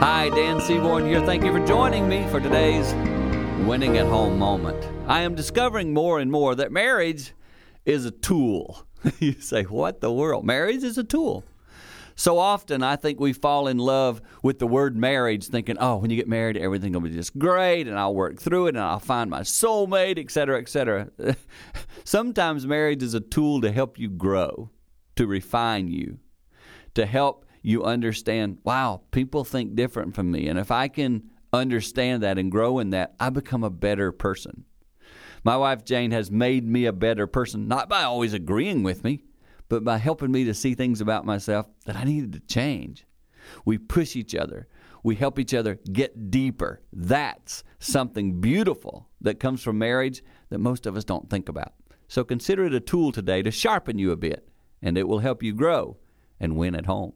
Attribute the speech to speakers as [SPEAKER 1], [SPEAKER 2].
[SPEAKER 1] Hi, Dan Seaborn here. Thank you for joining me for today's Winning at Home moment. I am discovering more and more that marriage is a tool. you say, What the world? Marriage is a tool. So often, I think we fall in love with the word marriage, thinking, oh, when you get married, everything will be just great, and I'll work through it, and I'll find my soulmate, et cetera, et cetera. Sometimes marriage is a tool to help you grow, to refine you, to help you understand, wow, people think different from me. And if I can understand that and grow in that, I become a better person. My wife Jane has made me a better person, not by always agreeing with me, but by helping me to see things about myself that I needed to change. We push each other. We help each other get deeper. That's something beautiful that comes from marriage that most of us don't think about. So consider it a tool today to sharpen you a bit, and it will help you grow and win at home.